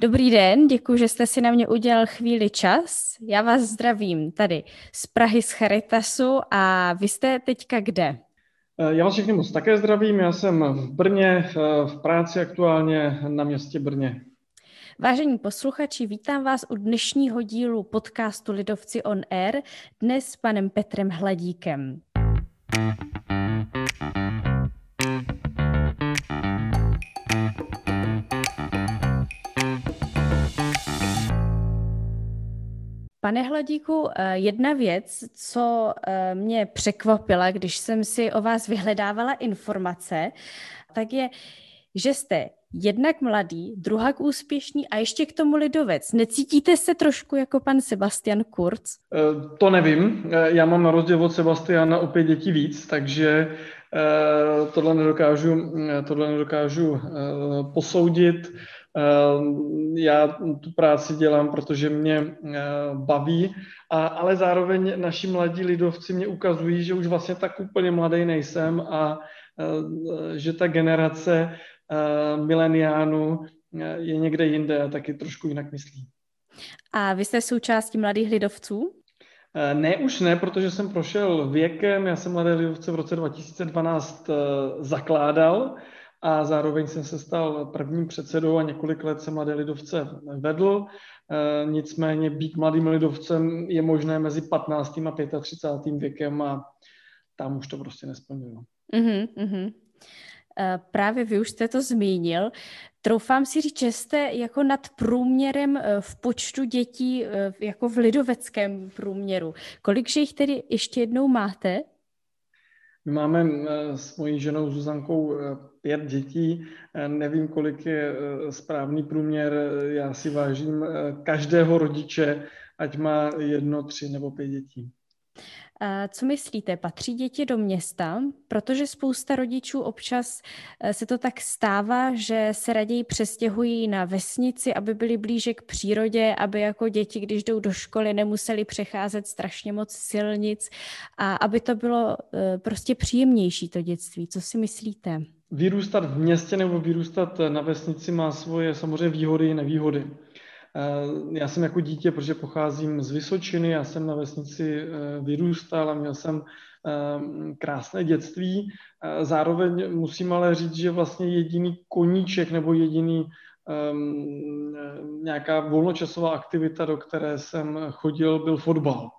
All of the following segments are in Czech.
Dobrý den, děkuji, že jste si na mě udělal chvíli čas. Já vás zdravím tady z Prahy z Charitasu a vy jste teďka kde? Já vás všechny moc také zdravím, já jsem v Brně, v práci aktuálně na městě Brně. Vážení posluchači, vítám vás u dnešního dílu podcastu Lidovci on Air, dnes s panem Petrem Hladíkem. Pane Hladíku, eh, jedna věc, co eh, mě překvapila, když jsem si o vás vyhledávala informace, tak je, že jste jednak mladý, druhak úspěšný a ještě k tomu lidovec. Necítíte se trošku jako pan Sebastian Kurz? Eh, to nevím. Já mám na rozdíl od Sebastiana opět dětí víc, takže tohle nedokážu, tohle nedokážu posoudit. Ehm, já tu práci dělám, protože mě eh, baví, a, ale zároveň naši mladí lidovci mě ukazují, že už vlastně tak úplně mladý nejsem a eh, že ta generace eh, mileniánů je někde jinde a taky trošku jinak myslí. A vy jste součástí mladých lidovců? Ne, už ne, protože jsem prošel věkem, já jsem Mladé lidovce v roce 2012 zakládal, a zároveň jsem se stal prvním předsedou a několik let jsem Mladé lidovce vedl. E, nicméně být mladým lidovcem je možné mezi 15. a 35. věkem a tam už to prostě nesplňuju. Mm-hmm. Právě vy už jste to zmínil. Troufám si říct, že jste jako nad průměrem e, v počtu dětí, jako v lidoveckém průměru. Kolikže jich tedy ještě jednou máte? My máme s mojí ženou Zuzankou pět dětí. Eh, nevím, kolik je eh, správný průměr. Já si vážím eh, každého rodiče, ať má jedno, tři nebo pět dětí. Co myslíte, patří děti do města? Protože spousta rodičů občas se to tak stává, že se raději přestěhují na vesnici, aby byli blíže k přírodě, aby jako děti, když jdou do školy, nemuseli přecházet strašně moc silnic a aby to bylo prostě příjemnější to dětství. Co si myslíte? vyrůstat v městě nebo vyrůstat na vesnici má svoje samozřejmě výhody i nevýhody. Eh, já jsem jako dítě, protože pocházím z Vysočiny, já jsem na vesnici eh, vyrůstal a měl jsem eh, krásné dětství. Zároveň musím ale říct, že vlastně jediný koníček nebo jediný um, nějaká volnočasová aktivita, do které jsem chodil, byl fotbal.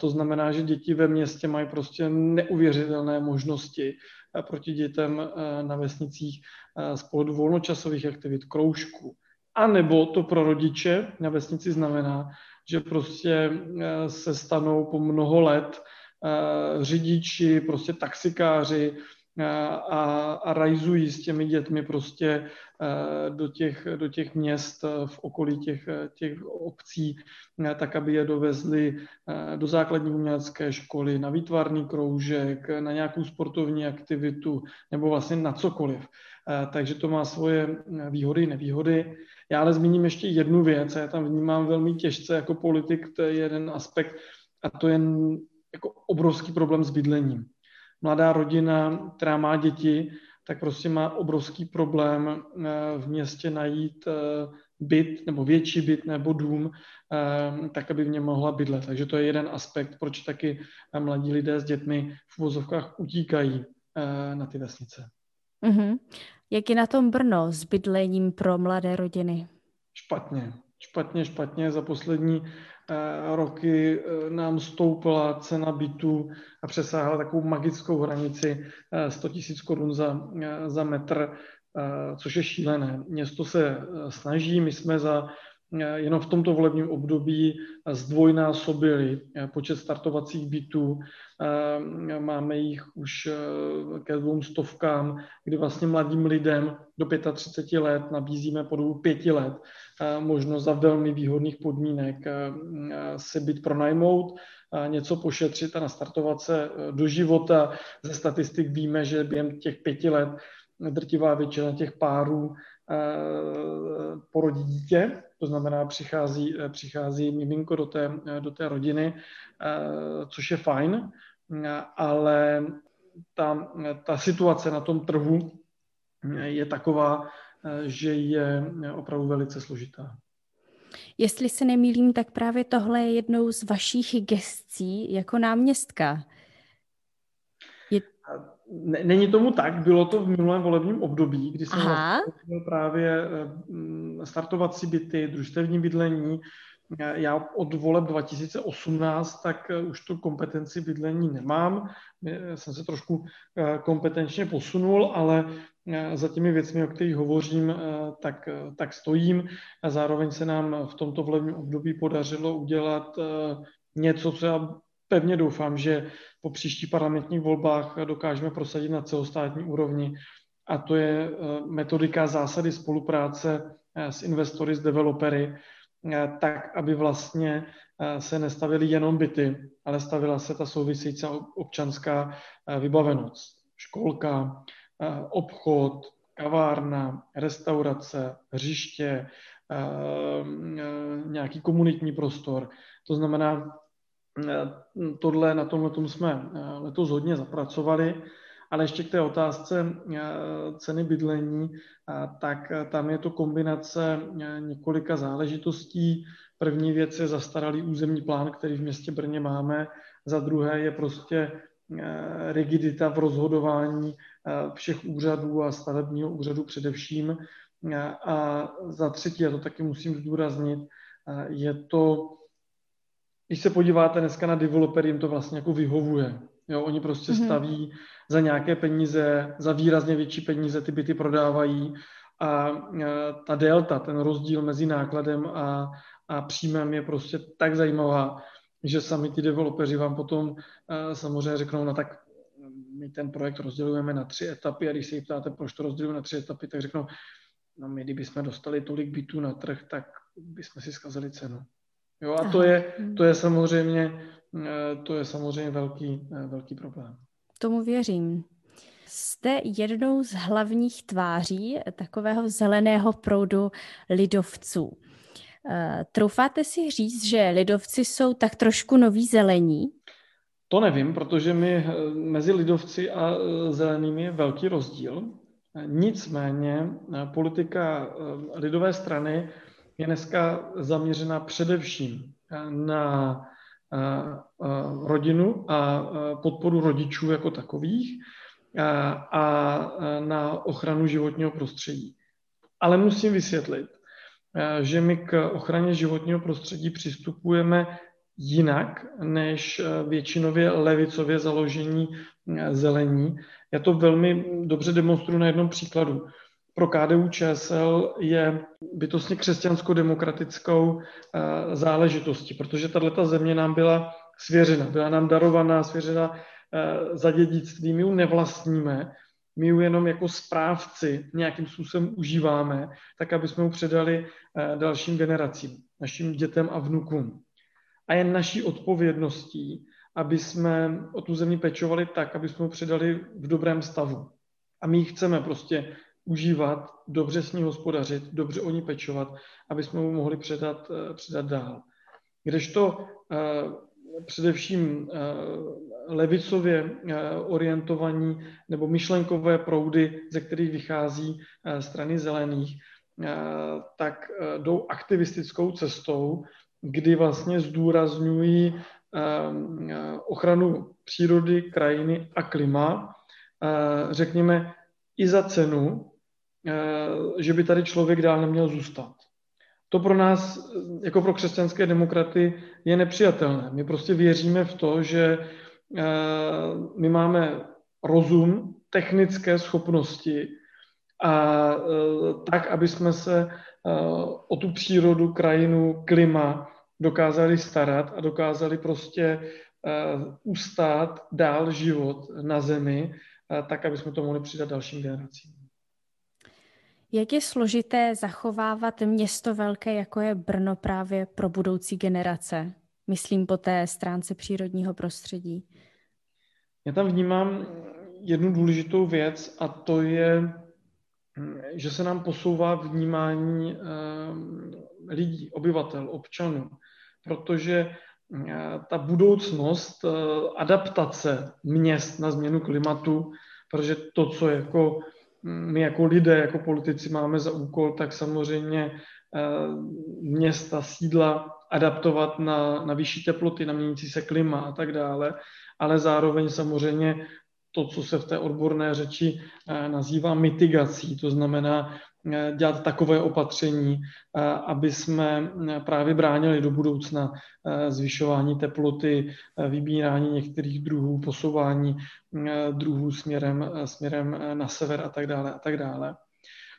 To znamená, že děti ve městě mají prostě neuvěřitelné možnosti proti dětem eh, na vesnicích eh, z pohledu volnočasových aktivit, kroužků. A nebo to pro rodiče na vesnici znamená, že prostě eh, se stanou po mnoho let řidiči, prostě taxikáři, a, a rajzují s těmi dětmi prostě do těch, do těch měst v okolí těch, těch obcí, tak aby je dovezli do základní umělecké školy, na výtvarný kroužek, na nějakou sportovní aktivitu nebo vlastně na cokoliv. Takže to má svoje výhody, nevýhody. Já ale zmíním ještě jednu věc, já tam vnímám velmi těžce jako politik, to je jeden aspekt, a to je jako obrovský problém s bydlením mladá rodina, která má děti, tak prostě má obrovský problém eh, v městě najít eh, byt nebo větší byt nebo dům, eh, tak aby v něm mohla bydlet. Takže to je jeden aspekt, proč taky mladí lidé s dětmi v vozovkách utíkají na ty vesnice. Mm-hmm. Jak je na tom Brno s bydlením pro mladé rodiny? Špatně. Špatně, špatně. Za poslední Eh, roky eh, nám stoupla cena bytu a přesáhla takovou magickou hranici 100 000 korun za, eh, za metr, což je šílené. Město se snaží, my jsme za jenom v tomto volebním období zdvojnásobili počet startovacích bytů. Máme jich už ke dvou stovkám, kdy vlastně mladým lidem do 35 let nabízíme po dobu pěti let možnost za velmi výhodných podmínek se byt pronajmout, něco pošetřit a nastartovat se do života. Ze statistik víme, že během těch pěti let drtivá většina těch párů porodí dítě, to znamená přichází, e, přichází miminko do té, do té rodiny, což je fajn, ale ta, ta situace na tom trhu je taková, že je opravdu velice složitá. Jestli se nemýlím, tak právě tohle je jednou z vašich gescí jako náměstka. Je... Není tomu tak, bylo to v minulém volebním období, kdy jsem vlastně právě startovat si byty, družstevní bydlení, já od voleb 2018 tak eh, už tu kompetenci bydlení nemám. Jsem se trošku eh, kompetenčně posunul, ale eh, za těmi věcmi, o kterých hovořím, tak, tak stojím. A zároveň se nám v tomto volebním období podařilo udělat něco, co já pevně doufám, že po příštích parlamentních volbách dokážeme prosadit na celostátní úrovni. A to je metodika zásady spolupráce s investory, s developery, Eh, tak, aby vlastně eh, se nestavily jenom byty, ale stavila se ta související občanská eh, vybavenost. Školka, obchod, kavárna, restaurace, hřiště, nějaký komunitní prostor. To znamená, tohle, na tomhle tom jsme letos hodně zapracovali ale ještě k té otázce eh, ceny bydlení, tak eh, tam je to kombinace eh, několika záležitostí. První věc je zastaralý územní plán, který v městě Brně máme. Za druhé je prostě rigidita v rozhodování všech úřadů a stavebního úřadu především. A za třetí, a to taky musím zdůraznit, je to, když se podíváte dneska na developery, jim to vlastně jako vyhovuje. Jo, oni prostě mm-hmm. staví za nějaké peníze, za výrazně větší peníze ty byty prodávají a ta delta, ten rozdíl mezi nákladem a, a příjmem je prostě tak zajímavá, že sami ty developeři vám potom samozřejmě řeknou, no tak my ten projekt rozdělujeme na tři etapy a když se jich ptáte, proč to rozdělujeme na tři etapy, tak řeknou, no my kdybychom dostali tolik bytů na trh, tak bychom si zkazili cenu. Jo, a to je, to je samozřejmě, to je samozřejmě velký, velký problém. Tomu věřím. Jste jednou z hlavních tváří takového zeleného proudu lidovců. Eh, troufáte si říct, že lidovci jsou tak trošku noví zelení? To nevím, protože my eh, mezi lidovci a eh, zelenými je velký rozdíl. Nicméně politika lidové strany je dneska zaměřena především na rodinu a podporu rodičů jako takových a na ochranu životního prostředí. Ale musím vysvětlit, že my k ochraně životního prostředí přistupujeme jinak než většinově levicově založení zelení. Já to velmi dobře demonstruji na jednom příkladu pro KDU ČSL je bytostně křesťansko-demokratickou eh, záležitostí, protože tato země nám byla svěřena, byla nám darovaná, svěřena eh, za dědictví. My ji nevlastníme, my ji jenom jako správci nějakým způsobem užíváme, tak aby jsme ji předali eh, dalším generacím, našim dětem a vnukům. A je naší odpovědností, aby jsme o tu zemi pečovali tak, aby jsme ji předali v dobrém stavu. A my ji chceme prostě užívat, dobře s ní hospodařit, dobře o ní pečovat, aby jsme mu mohli předat, eh, předat dál. Kdežto uh, především uh, levicově orientovaní nebo myšlenkové proudy, ze kterých vychází strany zelených, tak jdou aktivistickou cestou, kdy vlastně zdůrazňují ochranu přírody, krajiny a klima, řekněme, i za cenu, Eh, že by tady člověk dál neměl zůstat. To pro nás, jako pro křesťanské demokraty, je nepřijatelné. My prostě věříme v to, že eh, my máme rozum, technické schopnosti a eh, tak, aby jsme se o tu přírodu, krajinu, klima dokázali starat a dokázali prostě ustát dál život na zemi, tak, aby jsme to mohli přidat dalším generacím. Jak je složité zachovávat město velké, jako je Brno právě pro budoucí generace? Myslím po té stránce přírodního prostředí. Já tam vnímám jednu důležitou věc a to je, že se nám posouvá vnímání eh, lidí, obyvatel, občanů, protože eh, ta budoucnost eh, adaptace měst na změnu klimatu, protože to, co jako my jako lidé, jako politici máme za úkol, tak samozřejmě města, sídla adaptovat na, na vyšší teploty, na měnící se klima a tak dále, ale zároveň samozřejmě to, co se v té odborné řeči nazývá mitigací, to znamená Eh, dělat takové opatření, eh, aby jsme eh, právě bránili do budoucna zvyšování teploty, vybírání některých druhů, posouvání druhů směrem, směrem na sever a tak dále a tak dále.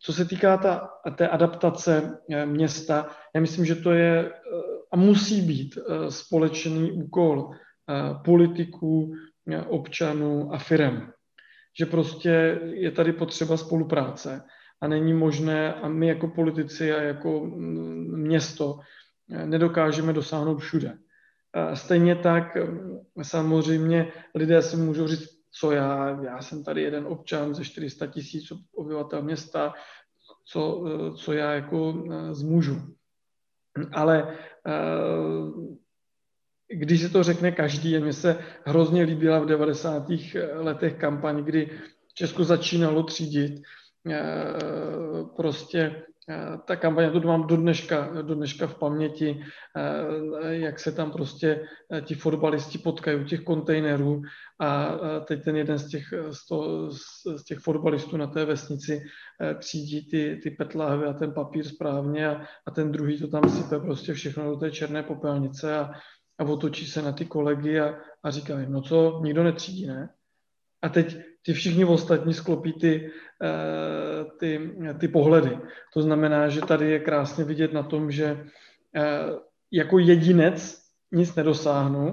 Co se týká ta, té adaptace města, já myslím, že to je a musí být společný úkol politiků, občanů a firem. Že prostě je tady potřeba spolupráce a není možné, a my jako politici a jako mm, město eh, nedokážeme dosáhnout všude. Stejně tak mm, samozřejmě lidé si můžou říct, co já, já jsem tady jeden občan ze 400 tisíc obyvatel města, co, eh, co já jako eh, zmůžu. Ale když se to řekne každý, mně se hrozně líbila v 90. letech kampaň, kdy Česko začínalo třídit prostě eh, ta kampaně, to mám do dneška, do dneška v paměti, eh, jak se tam prostě ti fotbalisti potkají u těch kontejnerů a teď ten jeden z těch, z, to, z těch fotbalistů na té vesnici třídí ty, ty petláhvy a ten papír správně a, a ten druhý to tam sype prostě všechno do té černé popelnice a, a otočí se na ty kolegy a, a říká jim, no co, nikdo netřídí, ne? A teď ty všichni ostatní sklopí ty, eh, ty, ty pohledy. To znamená, že tady je krásně vidět na tom, že eh, jako jedinec nic nedosáhnu,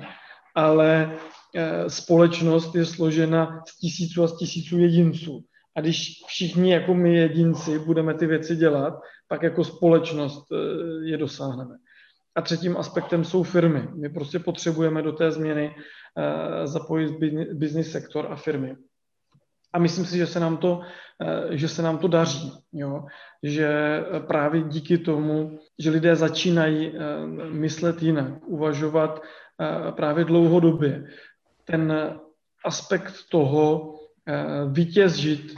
ale eh, společnost je složena z tisíců a z tisíců jedinců. A když všichni jako my jedinci budeme ty věci dělat, pak jako společnost je dosáhneme. A třetím aspektem jsou firmy. My prostě potřebujeme do té změny zapojit business sektor a firmy. A myslím si, že se nám to, eh, že se nám to daří. Jo? Že právě díky tomu, že lidé začínají eh, myslet jinak, uvažovat eh, právě dlouhodobě, ten aspekt toho vytěžit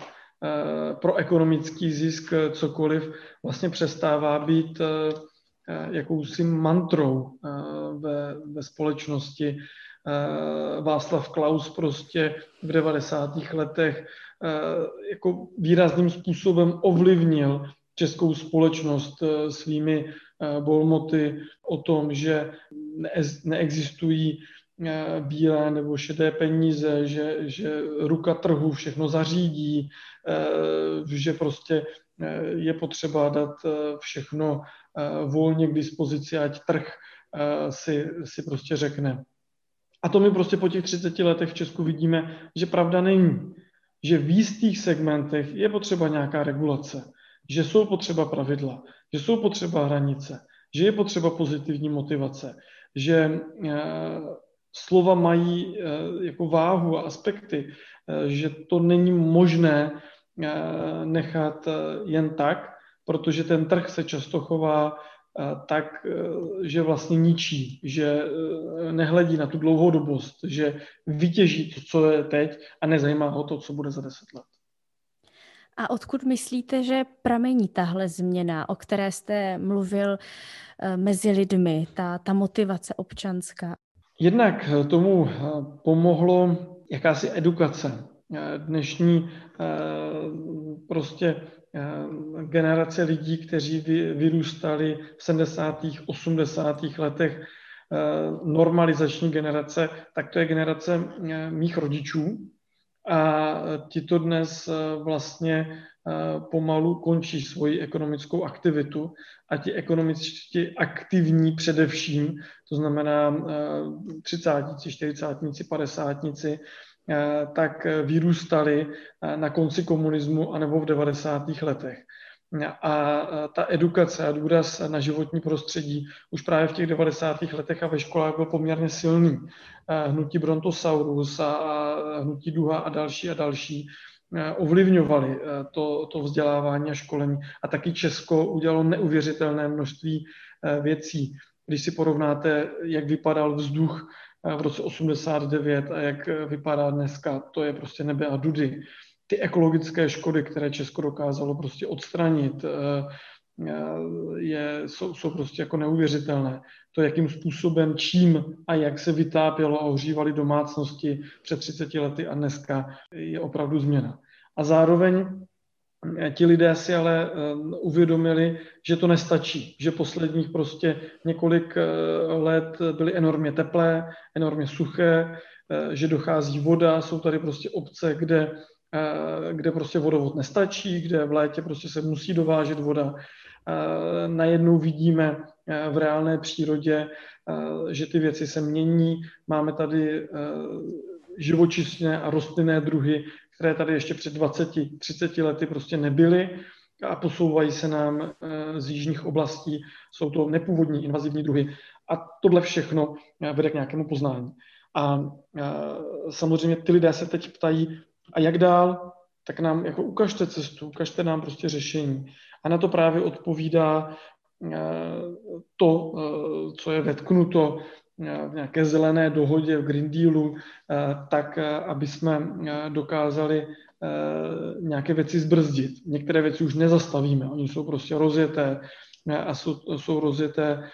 pro ekonomický zisk cokoliv vlastně přestává být jakousi mantrou ve, ve společnosti, Eh, Václav Klaus prostě v 90. letech eh, jako výrazným způsobem ovlivnil českou společnost eh, svými bolmoty o tom, že neexistují bílé nebo šedé peníze, že, že ruka trhu všechno zařídí, že prostě je potřeba dát všechno volně k dispozici, ať trh si, si prostě řekne, a to my prostě po těch 30 letech v Česku vidíme, že pravda není. Že v jistých segmentech je potřeba nějaká regulace, že jsou potřeba pravidla, že jsou potřeba hranice, že je potřeba pozitivní motivace, že eh, slova mají eh, jako váhu a aspekty, eh, že to není možné nechat jen tak, protože ten trh se často chová tak, e, že vlastně ničí, že nehledí na tu dlouhodobost, že vytěží to, co je teď a nezajímá ho to, co bude za deset let. A odkud myslíte, že pramení tahle změna, o které jste mluvil mezi lidmi, ta, ta motivace občanská? Jednak tomu pomohlo jakási edukace. Dnešní prostě Eh, generace lidí, kteří vyrůstali v 70. 80. letech, eh, normalizační generace, tak to je generace eh, mých rodičů. A ti to dnes vlastně pomalu končí svoji ekonomickou aktivitu a ti ekonomicky aktivní především, to znamená 30, 40, 50, Eh, tak vyrůstali eh, na konci komunismu anebo v 90. letech. A eh, ta edukace a důraz na životní prostředí už právě v těch 90. letech a ve školách byl poměrně silný. Hnutí Brontosaurus a hnutí Duha a další a další ovlivňovali to, to vzdělávání a školení. A taky Česko udělalo neuvěřitelné množství věcí. Když si porovnáte, jak vypadal vzduch v roce 89 a jak vypadá dneska, to je prostě nebe a dudy. ty ekologické škody, které Česko dokázalo prostě odstranit, je, jsou, jsou prostě jako neuvěřitelné. To, jakým způsobem, čím a jak se vytápělo a ohřívaly domácnosti před 30 lety a dneska, je opravdu změna. A zároveň eh, ti lidé si ale eh, uvědomili, že to nestačí, že posledních prostě několik eh, let byly enormně teplé, enormně suché, že dochází voda, jsou tady prostě obce, kde, kde prostě vodovod nestačí, kde v létě prostě se musí dovážet voda. Najednou vidíme v reálné přírodě, že ty věci se mění. Máme tady živočišné a rostlinné druhy, které tady ještě před 20-30 lety prostě nebyly a posouvají se nám eh, z jižních oblastí. Jsou to nepůvodní invazivní druhy. A tohle všechno eh, vede k nějakému poznání. A eh, samozřejmě ty lidé se teď ptají, a jak dál, tak nám jako ukažte cestu, ukažte nám prostě řešení. A na to právě odpovídá to, co je vetknuto v nějaké zelené dohodě, v Green Dealu, eh, tak eh, aby jsme eh, dokázali nějaké věci zbrzdit. Některé věci už nezastavíme, oni jsou prostě rozjeté a jsou, jsou rozjeté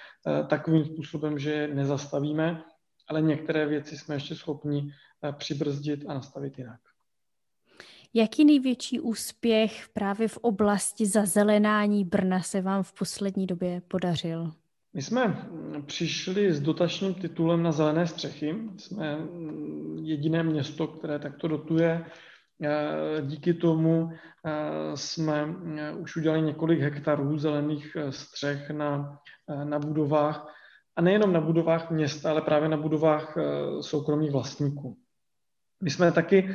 takovým způsobem, že je nezastavíme, ale některé věci jsme ještě schopni přibrzdit a nastavit jinak. Jaký největší úspěch právě v oblasti zazelenání Brna se vám v poslední době podařil? My jsme přišli s dotačním titulem na zelené střechy. Jsme jediné město, které takto dotuje. Díky tomu jsme už udělali několik hektarů zelených střech na, na budovách. A nejenom na budovách města, ale právě na budovách soukromých vlastníků. My jsme taky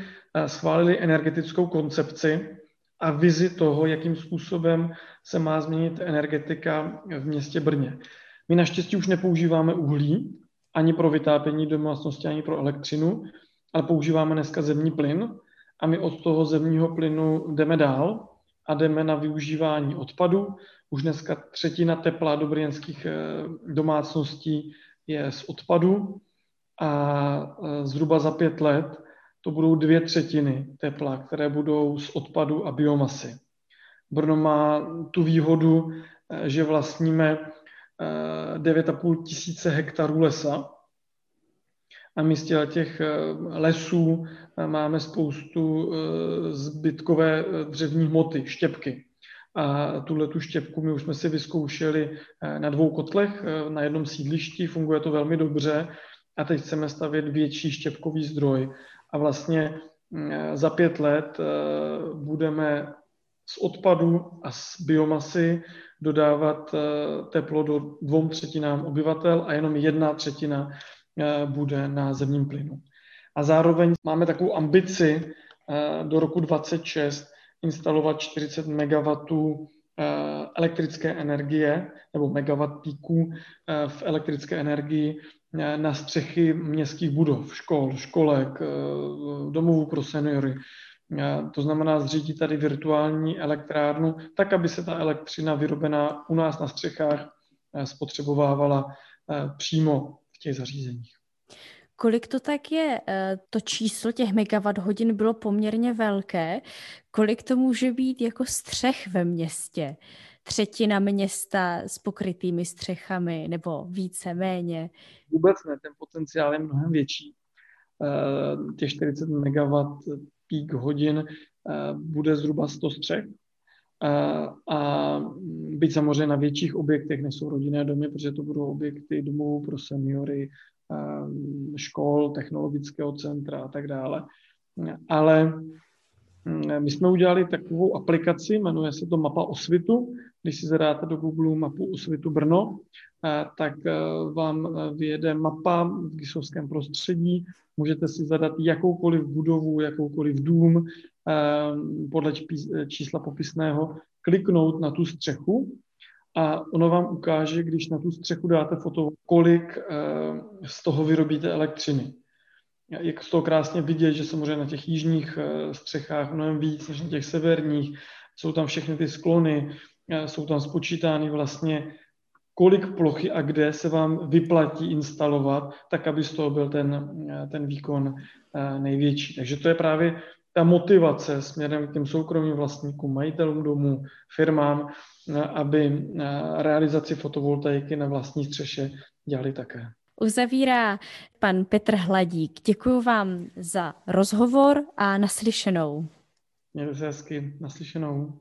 schválili energetickou koncepci a vizi toho, jakým způsobem se má změnit energetika v městě Brně. My naštěstí už nepoužíváme uhlí ani pro vytápění domácnosti, ani pro elektřinu, ale používáme dneska zemní plyn a my od toho zemního plynu jdeme dál a jdeme na využívání odpadu. Už dneska třetina tepla do brněnských eh, domácností je z odpadu a eh, zhruba za pět let to budou dvě třetiny tepla, které budou z odpadu a biomasy. Brno má tu výhodu, eh, že vlastníme 9,5 tisíce hektarů lesa. A místě těch eh, lesů eh, máme spoustu eh, zbytkové dřevní hmoty, štěpky. A tuhle tu štěpku my už jsme si vyzkoušeli na dvou kotlech, na jednom sídlišti, funguje to velmi dobře a teď chceme stavět větší štěpkový zdroj. A vlastně mm, za pět let budeme z odpadu a z biomasy dodávat eh, teplo do dvou třetinám obyvatel a jenom jedna třetina eh, bude na zemním plynu. A zároveň máme takovou ambici eh, do roku 2026 instalovat 40 MW elektrické energie nebo megawatt píků v elektrické energii na střechy městských budov, škol, školek, domovů pro seniory, to znamená zřídit tady virtuální elektrárnu, tak, aby se ta elektřina vyrobená u nás na střechách eh, spotřebovávala eh, přímo v těch zařízeních. Kolik to tak je? Eh, to číslo těch megawatt hodin bylo poměrně velké. Kolik to může být jako střech ve městě? Třetina města s pokrytými střechami nebo více, méně? Vůbec ne, ten potenciál je mnohem větší. Těch 40 megawatt peak hodin eh, bude zhruba 100 střech. Eh, a byť samozřejmě na větších objektech nejsou rodinné domy, protože to budou objekty domů pro seniory, eh, škol, technologického centra a tak dále. Ale hm, my jsme udělali takovou aplikaci, jmenuje se to Mapa osvitu. Když si zadáte do Google mapu osvitu Brno, tak vám vyjede mapa v Gisovském prostředí Můžete si zadat jakoukoliv budovu, jakoukoliv dům podle čísla popisného, kliknout na tu střechu a ono vám ukáže, když na tu střechu dáte foto, kolik z toho vyrobíte elektřiny. Jak z toho krásně vidět, že samozřejmě na těch jižních eh, střechách mnohem víc než na těch severních. Jsou tam všechny ty sklony, eh, jsou tam spočítány vlastně kolik plochy a kde se vám vyplatí instalovat, tak aby z toho byl ten, ten výkon eh, největší. Takže to je právě ta motivace směrem k těm soukromým vlastníkům, majitelům domů, firmám, aby realizaci fotovoltaiky na vlastní střeše dělali také. Uzavírá pan Petr Hladík. Děkuji vám za rozhovor a naslyšenou. Mějte se hezky, naslyšenou.